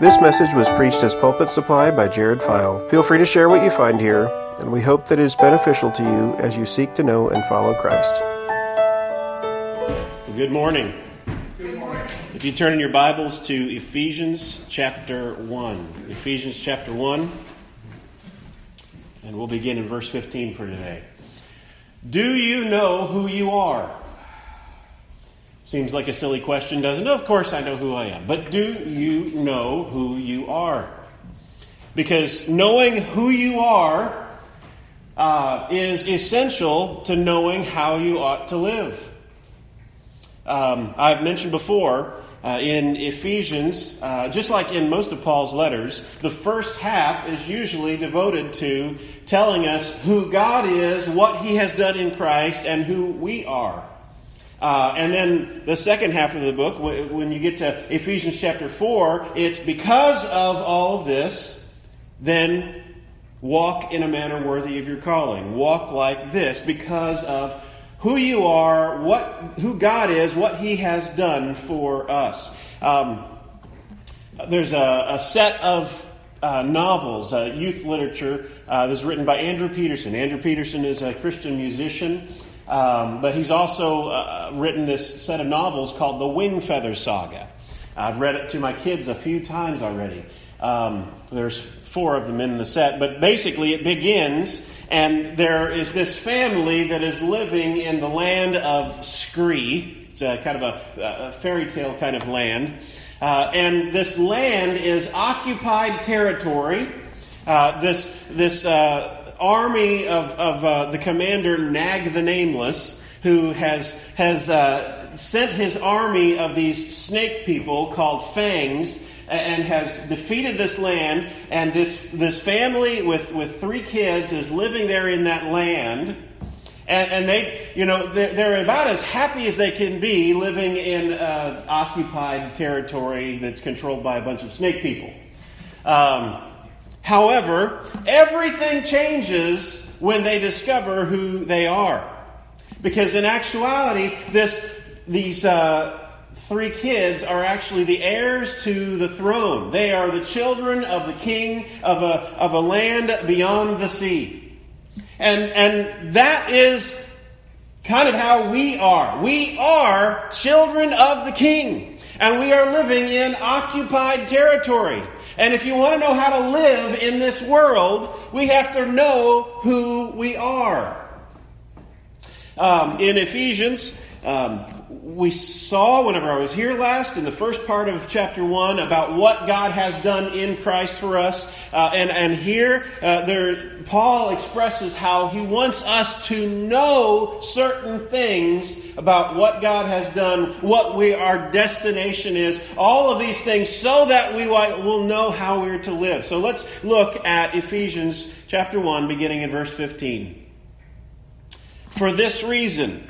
This message was preached as Pulpit Supply by Jared File. Feel free to share what you find here, and we hope that it is beneficial to you as you seek to know and follow Christ. Good morning. Good morning. If you turn in your Bibles to Ephesians chapter 1. Ephesians chapter 1, and we'll begin in verse 15 for today. Do you know who you are? Seems like a silly question, doesn't it? Of course I know who I am. But do you know who you are? Because knowing who you are uh, is essential to knowing how you ought to live. Um, I've mentioned before uh, in Ephesians, uh, just like in most of Paul's letters, the first half is usually devoted to telling us who God is, what He has done in Christ, and who we are. Uh, and then the second half of the book, when you get to Ephesians chapter 4, it's because of all of this, then walk in a manner worthy of your calling. Walk like this because of who you are, what, who God is, what He has done for us. Um, there's a, a, set of uh, novels, uh, youth literature, uh, that's written by Andrew Peterson. Andrew Peterson is a Christian musician. Um, but he's also uh, written this set of novels called the Wingfeather Saga. I've read it to my kids a few times already. Um, there's four of them in the set, but basically it begins, and there is this family that is living in the land of Skree. It's a kind of a, a fairy tale kind of land. Uh, and this land is occupied territory. Uh, this this uh, army of, of uh, the commander Nag the Nameless, who has, has uh, sent his army of these snake people called Fangs and has defeated this land. And this, this family with, with three kids is living there in that land. And, and they, you know, they're, about as happy as they can be living in uh, occupied territory that's controlled by a bunch of snake people. Um, However, everything changes when they discover who they are. Because in actuality, this, these uh, three kids are actually the heirs to the throne. They are the children of the king of a, of a land beyond the sea. And, and that is kind of how we are. We are children of the king. And we are living in occupied territory. And if you want to know how to live in this world, we have to know who we are. Um, in Ephesians, um, we saw whenever I was here last in the first part of chapter 1 about what God has done in Christ for us. Uh, and, and here, uh, there, Paul expresses how he wants us to know certain things about what God has done, what we, our destination is, all of these things, so that we will know how we're to live. So let's look at Ephesians chapter 1, beginning in verse 15. For this reason,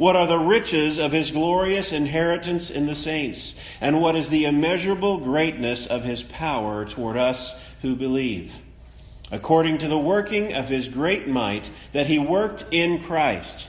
what are the riches of his glorious inheritance in the saints? And what is the immeasurable greatness of his power toward us who believe? According to the working of his great might that he worked in Christ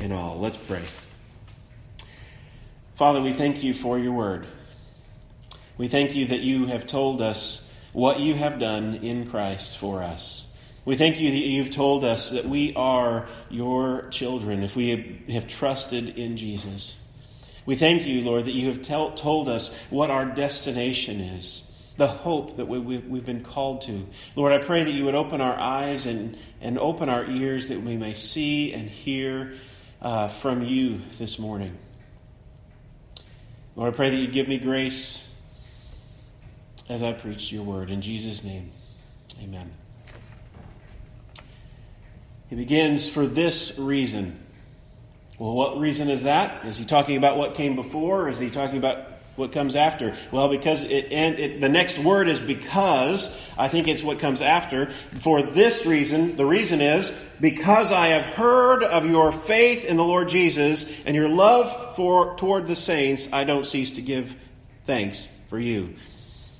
in all. Let's pray. Father, we thank you for your word. We thank you that you have told us what you have done in Christ for us. We thank you that you've told us that we are your children if we have trusted in Jesus. We thank you, Lord, that you have tell, told us what our destination is. the hope that we, we, we've been called to. Lord, I pray that you would open our eyes and, and open our ears that we may see and hear uh, from you this morning. Lord, I pray that you give me grace as I preach your word. In Jesus' name, amen. He begins for this reason. Well, what reason is that? Is he talking about what came before, or is he talking about what comes after? Well, because it, and it, the next word is because. I think it's what comes after. For this reason, the reason is because I have heard of your faith in the Lord Jesus and your love for toward the saints, I don't cease to give thanks for you.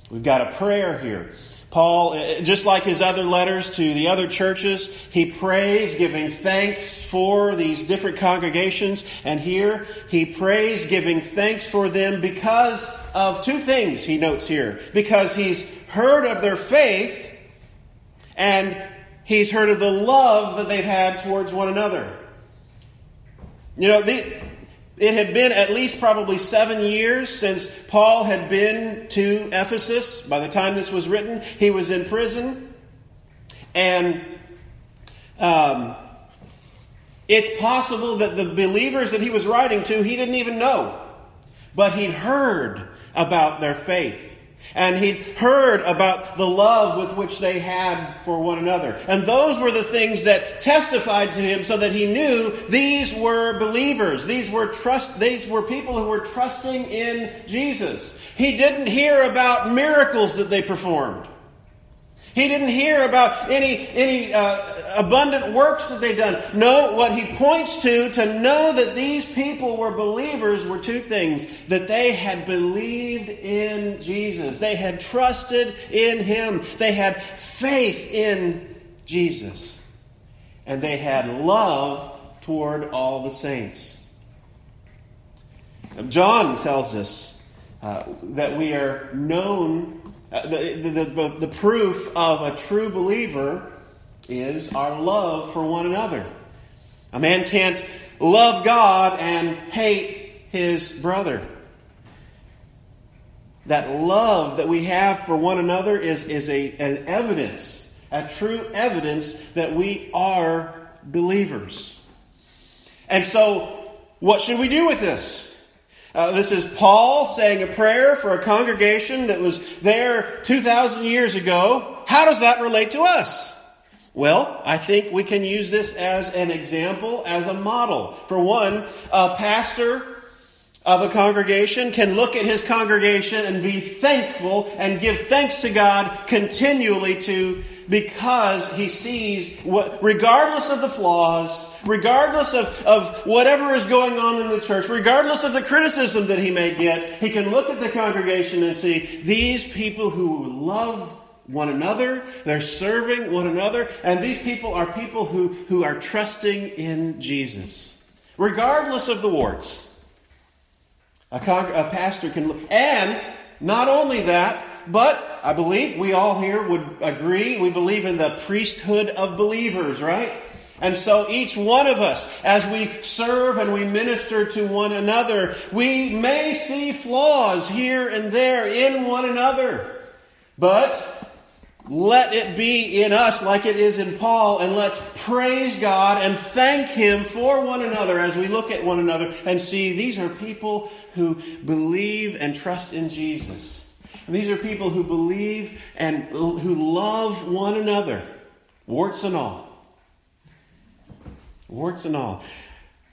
We've got a prayer here. Paul, uh, just like his other letters to the other churches, he prays, giving thanks for these different congregations. And here he prays, giving thanks for them because of two things he notes here. Because he's heard of their faith and he's heard of the love that they've had towards one another. You know, the, it had been at least probably seven years since Paul had been to Ephesus. By the time this was written, he was in prison. And um, it's possible that the believers that he was writing to, he didn't even know. But he'd heard about their faith. And he'd heard about the love with which they had for one another. And those were the things that testified to him so that he knew these were believers. These were trust, these were people who were trusting in Jesus. He didn't hear about miracles that they performed. He didn't hear about any, any uh, abundant works that they'd done. No, what he points to, to know that these people were believers, were two things. That they had believed in Jesus, they had trusted in him, they had faith in Jesus, and they had love toward all the saints. John tells us uh, that we are known Uh, the, the, the, the proof of a true believer is our love for one another. A man can't love God and hate his brother. That love that we have for one another is, is a, an evidence, a true evidence that we are believers. And so, what should we do with this? Uh, this is Paul saying a prayer for a congregation that was there 2,000 years ago. How does that relate to us? Well, I think we can use this as an example, as a model. For one, a pastor of a congregation can look at his congregation and be thankful and give thanks to God continually to because he sees what regardless of the flaws, regardless of, of whatever is going on in the church, regardless of the criticism that he may get, he can look at the congregation and see these people who love one another, they're serving one another, and these people are people who, who are trusting in Jesus. Regardless of the warts. A, con- a pastor can look. And not only that, but I believe we all here would agree, we believe in the priesthood of believers, right? And so each one of us, as we serve and we minister to one another, we may see flaws here and there in one another. But let it be in us like it is in Paul, and let's praise God and thank Him for one another as we look at one another and see these are people who believe and trust in Jesus. And these are people who believe and who love one another, warts and all. Warts and all.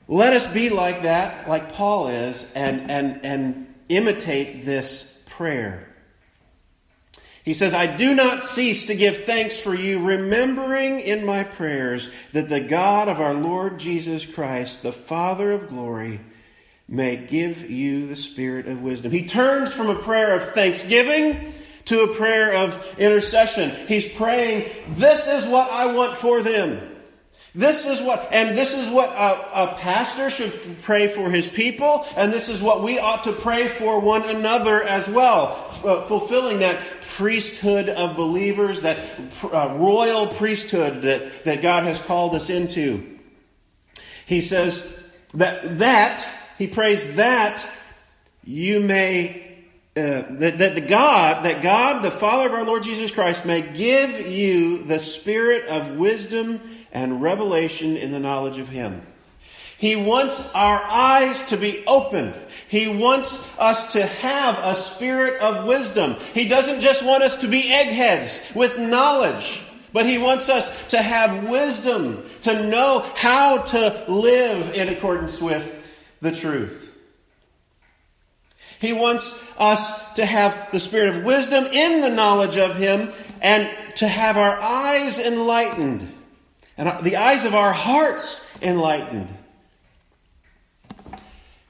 Let us be like that, like Paul is, and, and, and imitate this prayer. He says, I do not cease to give thanks for you, remembering in my prayers that the God of our Lord Jesus Christ, the Father of glory, may give you the spirit of wisdom. He turns from a prayer of thanksgiving to a prayer of intercession. He's praying, This is what I want for them. This is what, and this is what a, a, pastor should pray for his people, and this is what we ought to pray for one another as well, uh, fulfilling that priesthood of believers, that uh, royal priesthood that, that God has called us into. He says that, that, he prays that you may uh, that, that the God, that God, the Father of our Lord Jesus Christ, may give you the spirit of wisdom and revelation in the knowledge of Him. He wants our eyes to be opened. He wants us to have a spirit of wisdom. He doesn't just want us to be eggheads with knowledge, but He wants us to have wisdom, to know how to live in accordance with the truth. He wants us to have the spirit of wisdom in the knowledge of Him and to have our eyes enlightened and the eyes of our hearts enlightened.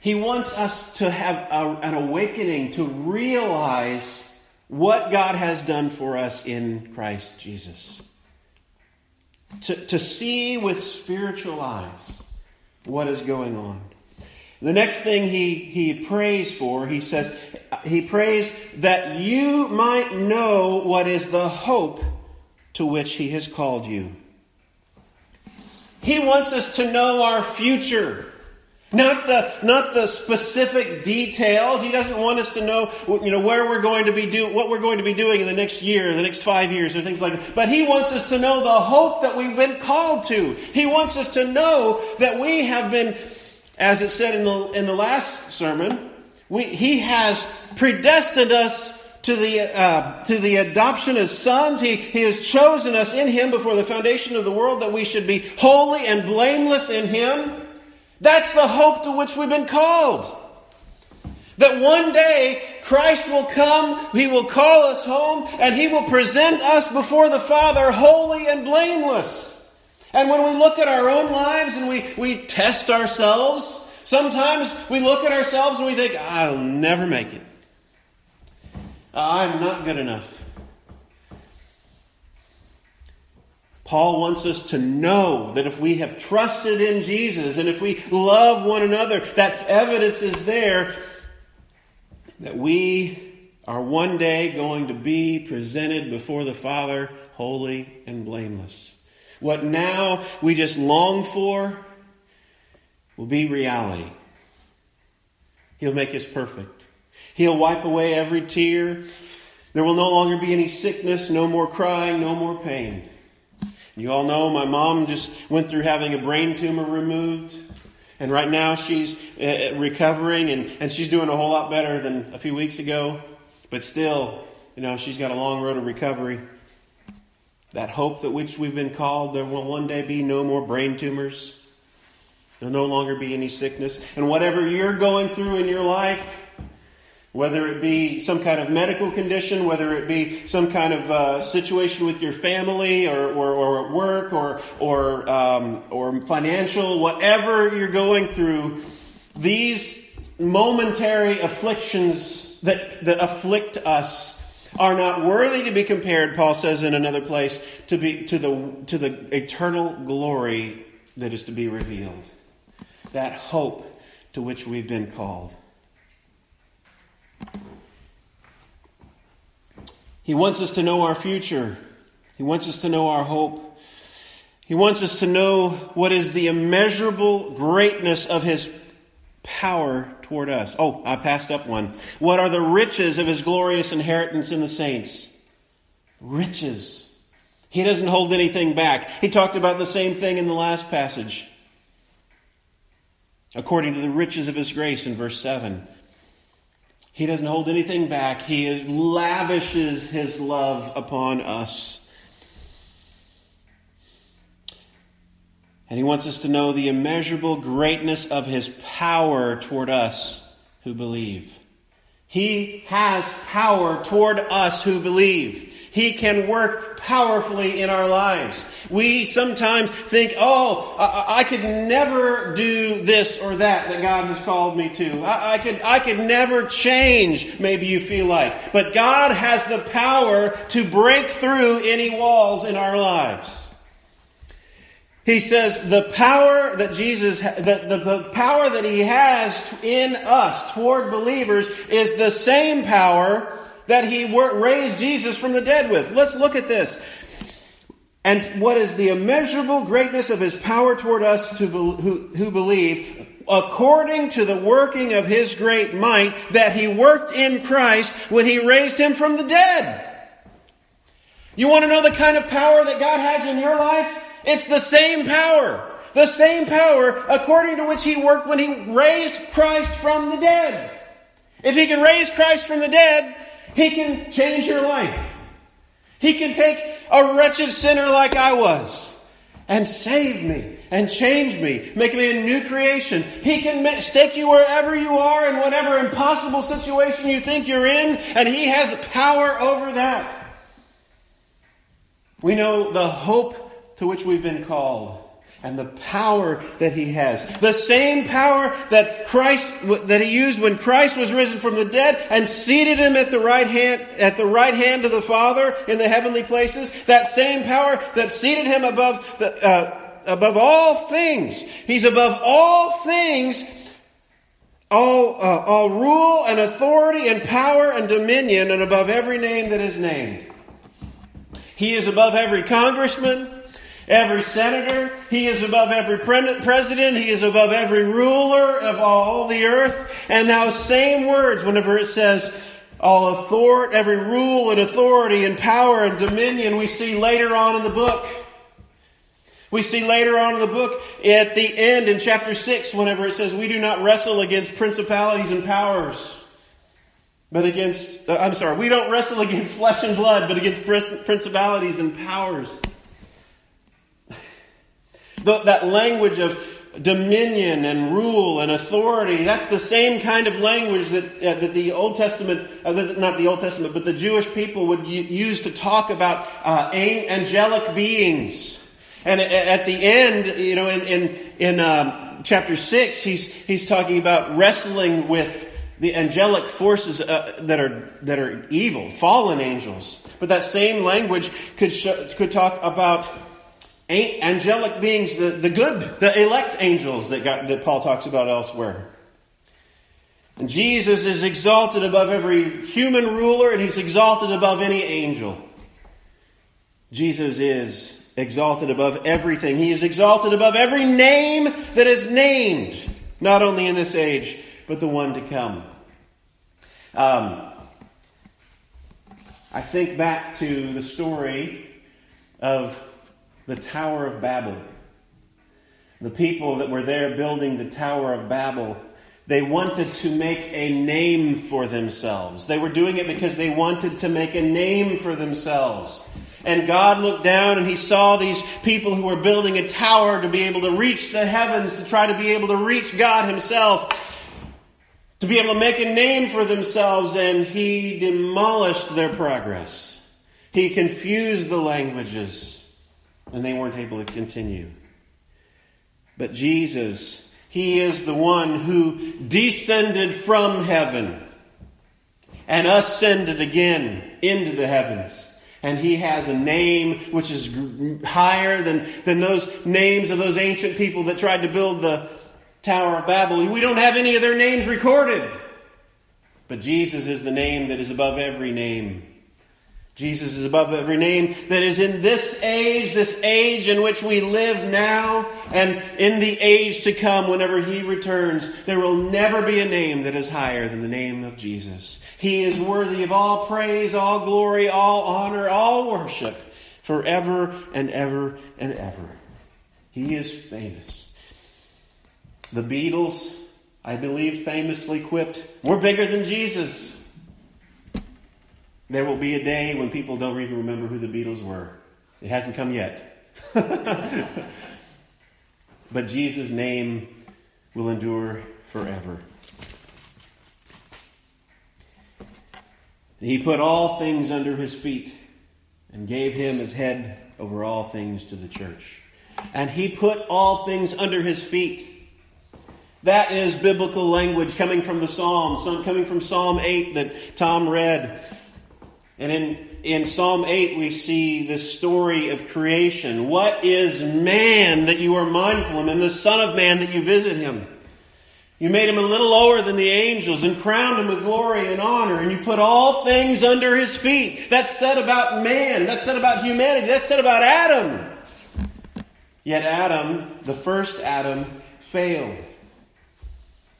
He wants us to have a, an awakening to realize what God has done for us in Christ Jesus. To, to see with spiritual eyes what is going on. The next thing he, he prays for, he says, he prays that you might know what is the hope to which he has called you. He wants us to know our future. Not the, not the specific details. He doesn't want us to know, you know, where we're going to be do, what we're going to be doing in the next year, the next five years, or things like that. But He wants us to know the hope that we've been called to. He wants us to know that we have been as it said in the, in the last sermon, we, he has predestined us to the, uh, to the adoption as sons. He, he has chosen us in Him before the foundation of the world that we should be holy and blameless in Him. That's the hope to which we've been called. That one day Christ will come, He will call us home, and He will present us before the Father holy and blameless. And when we look at our own lives and we, we test ourselves, sometimes we look at ourselves and we think, I'll never make it. I'm not good enough. Paul wants us to know that if we have trusted in Jesus and if we love one another, that evidence is there that we are one day going to be presented before the Father holy and blameless. What now we just long for will be reality. He'll make us perfect. He'll wipe away every tear. There will no longer be any sickness, no more crying, no more pain. You all know my mom just went through having a brain tumor removed. And right now she's uh, recovering and, and she's doing a whole lot better than a few weeks ago. But still, you know, she's got a long road of recovery. That hope that which we've been called, there will one day be no more brain tumors. There'll no longer be any sickness. And whatever you're going through in your life, whether it be some kind of medical condition, whether it be some kind of uh, situation with your family or, or, or at work or, or, um, or financial, whatever you're going through, these momentary afflictions that, that afflict us are not worthy to be compared, Paul says in another place, to, be, to, the, to the eternal glory that is to be revealed. That hope to which we've been called. He wants us to know our future. He wants us to know our hope. He wants us to know what is the immeasurable greatness of His power toward us. Oh, I passed up one. What are the riches of his glorious inheritance in the saints? Riches. He doesn't hold anything back. He talked about the same thing in the last passage. According to the riches of his grace in verse 7. He doesn't hold anything back. He lavishes his love upon us. And he wants us to know the immeasurable greatness of his power toward us who believe. He has power toward us who believe. He can work powerfully in our lives. We sometimes think, oh, I, I could never do this or that that God has called me to. I, I, could, I could never change, maybe you feel like. But God has the power to break through any walls in our lives. He says the power that Jesus, the, the, the, power that he has in us toward believers is the same power that he raised Jesus from the dead with. Let's look at this. And what is the immeasurable greatness of his power toward us to, who, who believe? according to the working of his great might that he worked in Christ when he raised him from the dead. You want to know the kind of power that God has in your life? It's the same power. The same power according to which he worked when he raised Christ from the dead. If he can raise Christ from the dead, he can change your life. He can take a wretched sinner like I was and save me and change me, make me a new creation. He can stake you wherever you are in whatever impossible situation you think you're in, and He has power over that. We know the hope to which we've been called and the power that he has. The same power that Christ that he used when Christ was risen from the dead and seated him at the right hand at the right hand of the Father in the heavenly places. That same power that seated him above the, uh, above all things. He's above all things. All, uh, all rule and authority and power and dominion and above every name that is named. He is above every congressman, every senator. He is above every president. He is above every ruler of all the earth. And now, same words whenever it says all authority, every rule and authority and power and dominion we see later on in the book. We see later on in the book at the end in chapter 6 whenever it says we do not wrestle against principalities and powers but against, uh, I'm sorry, we don't wrestle against flesh and blood, but against principalities and powers. The, that language of dominion and rule and authority, that's the same kind of language that, uh, that the Old Testament, uh, not the Old Testament, but the Jewish people would use to talk about uh, angelic beings. And at the end, you know, in, in, in um, chapter 6, he's, he's talking about wrestling with the angelic forces uh, that are that are evil, fallen angels. But that same language could show, could talk about angelic beings, the, the good, the elect angels that got, that Paul talks about elsewhere. And Jesus is exalted above every human ruler, and he's exalted above any angel. Jesus is exalted above everything. He is exalted above every name that is named, not only in this age, but the one to come. Um, I think back to the story of the Tower of Babel. The people that were there building the Tower of Babel, they wanted to make a name for themselves. They were doing it because they wanted to make a name for themselves. And God looked down and he saw these people who were building a tower to be able to reach the heavens, to try to be able to reach God Himself to be able to make a name for themselves, and he demolished their progress. He confused the languages, and they weren't able to continue. But Jesus, He is the one who descended from heaven and ascended again into the heavens. And he has a name which is higher than, than those names of those ancient people that tried to build the, Tower of Babel. We don't have any of their names recorded. But Jesus is the name that is above every name. Jesus is above every name that is in this age, this age in which we live now, and in the age to come whenever He returns. There will never be a name that is higher than the name of Jesus. He is worthy of all praise, all glory, all honor, all worship, forever and ever and ever. He is famous. The Beatles, I believe, famously quipped, We're bigger than Jesus. There will be a day when people don't even remember who the Beatles were. It hasn't come yet. but Jesus' name will endure forever. He put all things under his feet and gave him his head over all things to the church. And he put all things under his feet. That is biblical language coming from the Psalms, coming from Psalm 8 that Tom read. And in, in Psalm 8, we see the story of creation. What is man that you are mindful of him, and the Son of Man that you visit him? You made him a little lower than the angels and crowned him with glory and honor, and you put all things under his feet. That's said about man. That's said about humanity. That's said about Adam. Yet Adam, the first Adam, failed.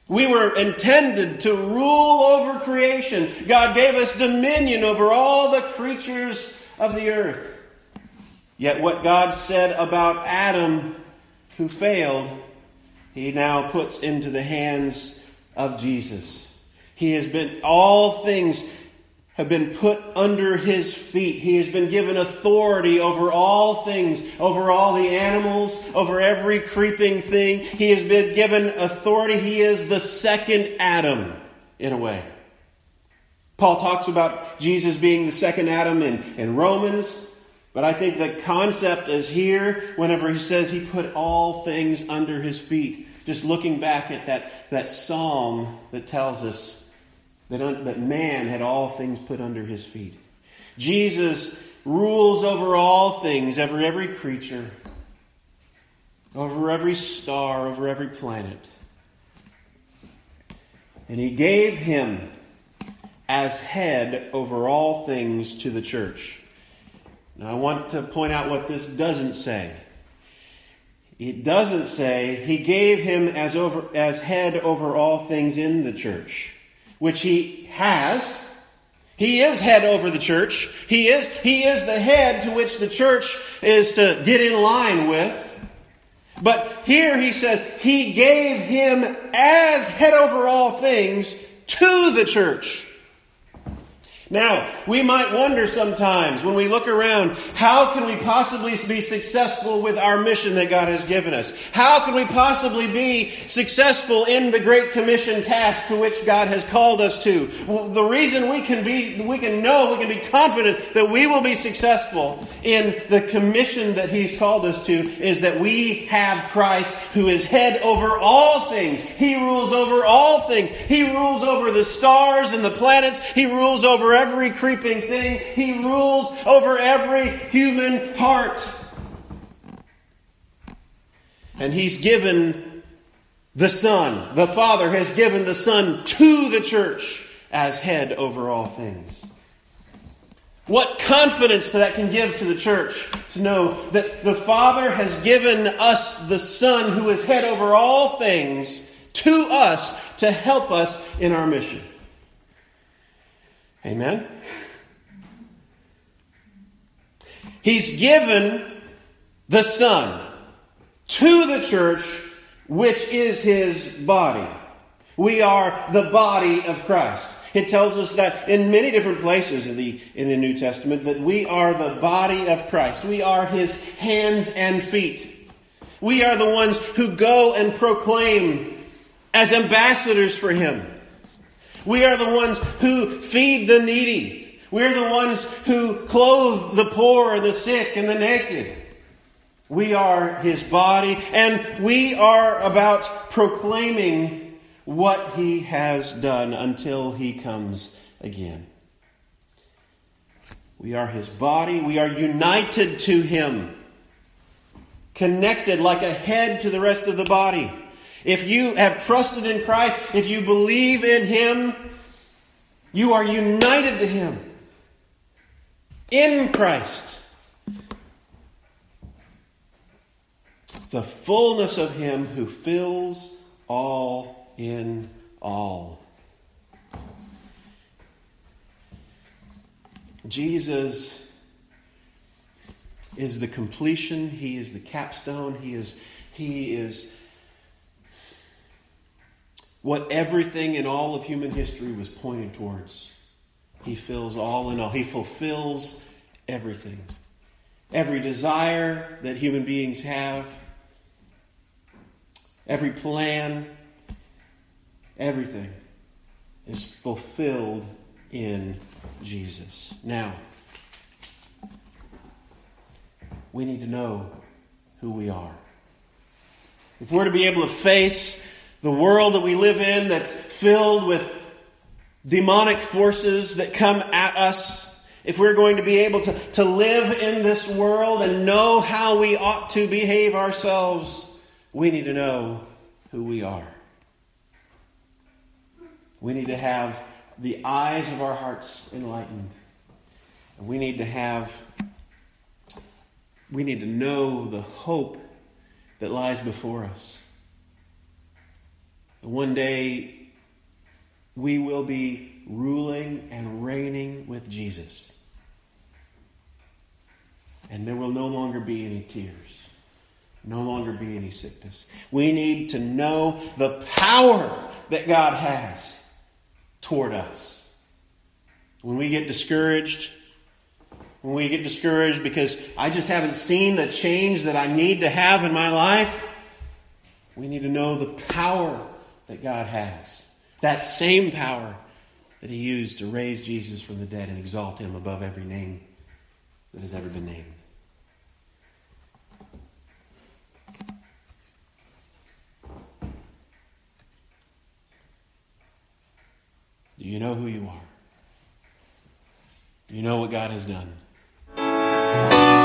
We were intended to rule over creation. God gave us dominion over all the creatures of the earth. Yet, what God said about Adam, who failed, he now puts into the hands of Jesus. He has been, all things have been put under his feet. He has been given authority over all things, over all the animals, over every creeping thing. He has been given authority. He is the second Adam, in a way. Paul talks about Jesus being the second Adam in, in Romans, but I think the concept is here whenever he says he put all things under his feet. Just looking back at that, that psalm that tells us that, that man had all things put under his feet. Jesus rules over all things, over every creature, over every star, over every planet. And he gave him as head over all things to the church. Now, I want to point out what this doesn't say. It doesn't say he gave him as, over, as head over all things in the church which he has. He is head over the church. He is, he is the head to which the church is to get in line with. But here he says, He gave him as head over all things to the church. Now, we might wonder sometimes when we look around, how can we possibly be successful with our mission that God has given us? How can we possibly be successful in the Great Commission task to which God has called us to? Well, the reason we can be, we can know, we can be confident that we will be successful in the commission that He's called us to is that we have Christ who is head over all things. He rules over all things. He rules over the stars and the planets. He rules over every creeping thing. He rules over every human heart. And He's given the Son, the Father has given the Son to the church as head over all things. What confidence that can give to the church to know that the Father has given us the Son who is head over all things to us to help us in our mission. Amen? He's given the Son to the church, which is his body. We are the body of Christ. It tells us that in many different places in the, in the New Testament that we are the body of Christ. We are his hands and feet. We are the ones who go and proclaim as ambassadors for him. We are the ones who feed the needy. We're the ones who clothe the poor, and the sick, and the naked. We are his body, and we are about proclaiming what he has done until he comes again. We are his body. We are united to him, connected like a head to the rest of the body. If you have trusted in Christ, if you believe in Him, you are united to Him in Christ. The fullness of Him who fills all in all. Jesus is the completion, He is the capstone, He is, he is what everything in all of human history was pointed towards. He fills all in all. He fulfills everything. Every desire that human beings have, every plan, everything is fulfilled in Jesus. Now, we need to know who we are. If we're to be able to face the world that we live in that's filled with demonic forces that come at us, if we're going to be able to, to live in this world and know how we ought to behave ourselves, we need to know who we are. We need to have the eyes of our hearts enlightened. And we need to have, we need to know the hope that lies before us One day we will be ruling and reigning with Jesus. And there will no longer be any tears, no longer be any sickness. We need to know the power that God has toward us. When we get discouraged, when we get discouraged because I just haven't seen the change that I need to have in my life, we need to know the power that God has. That same power that He used to raise Jesus from the dead and exalt Him above every name that has ever been named. Do you know who you are? Do you know what God has done?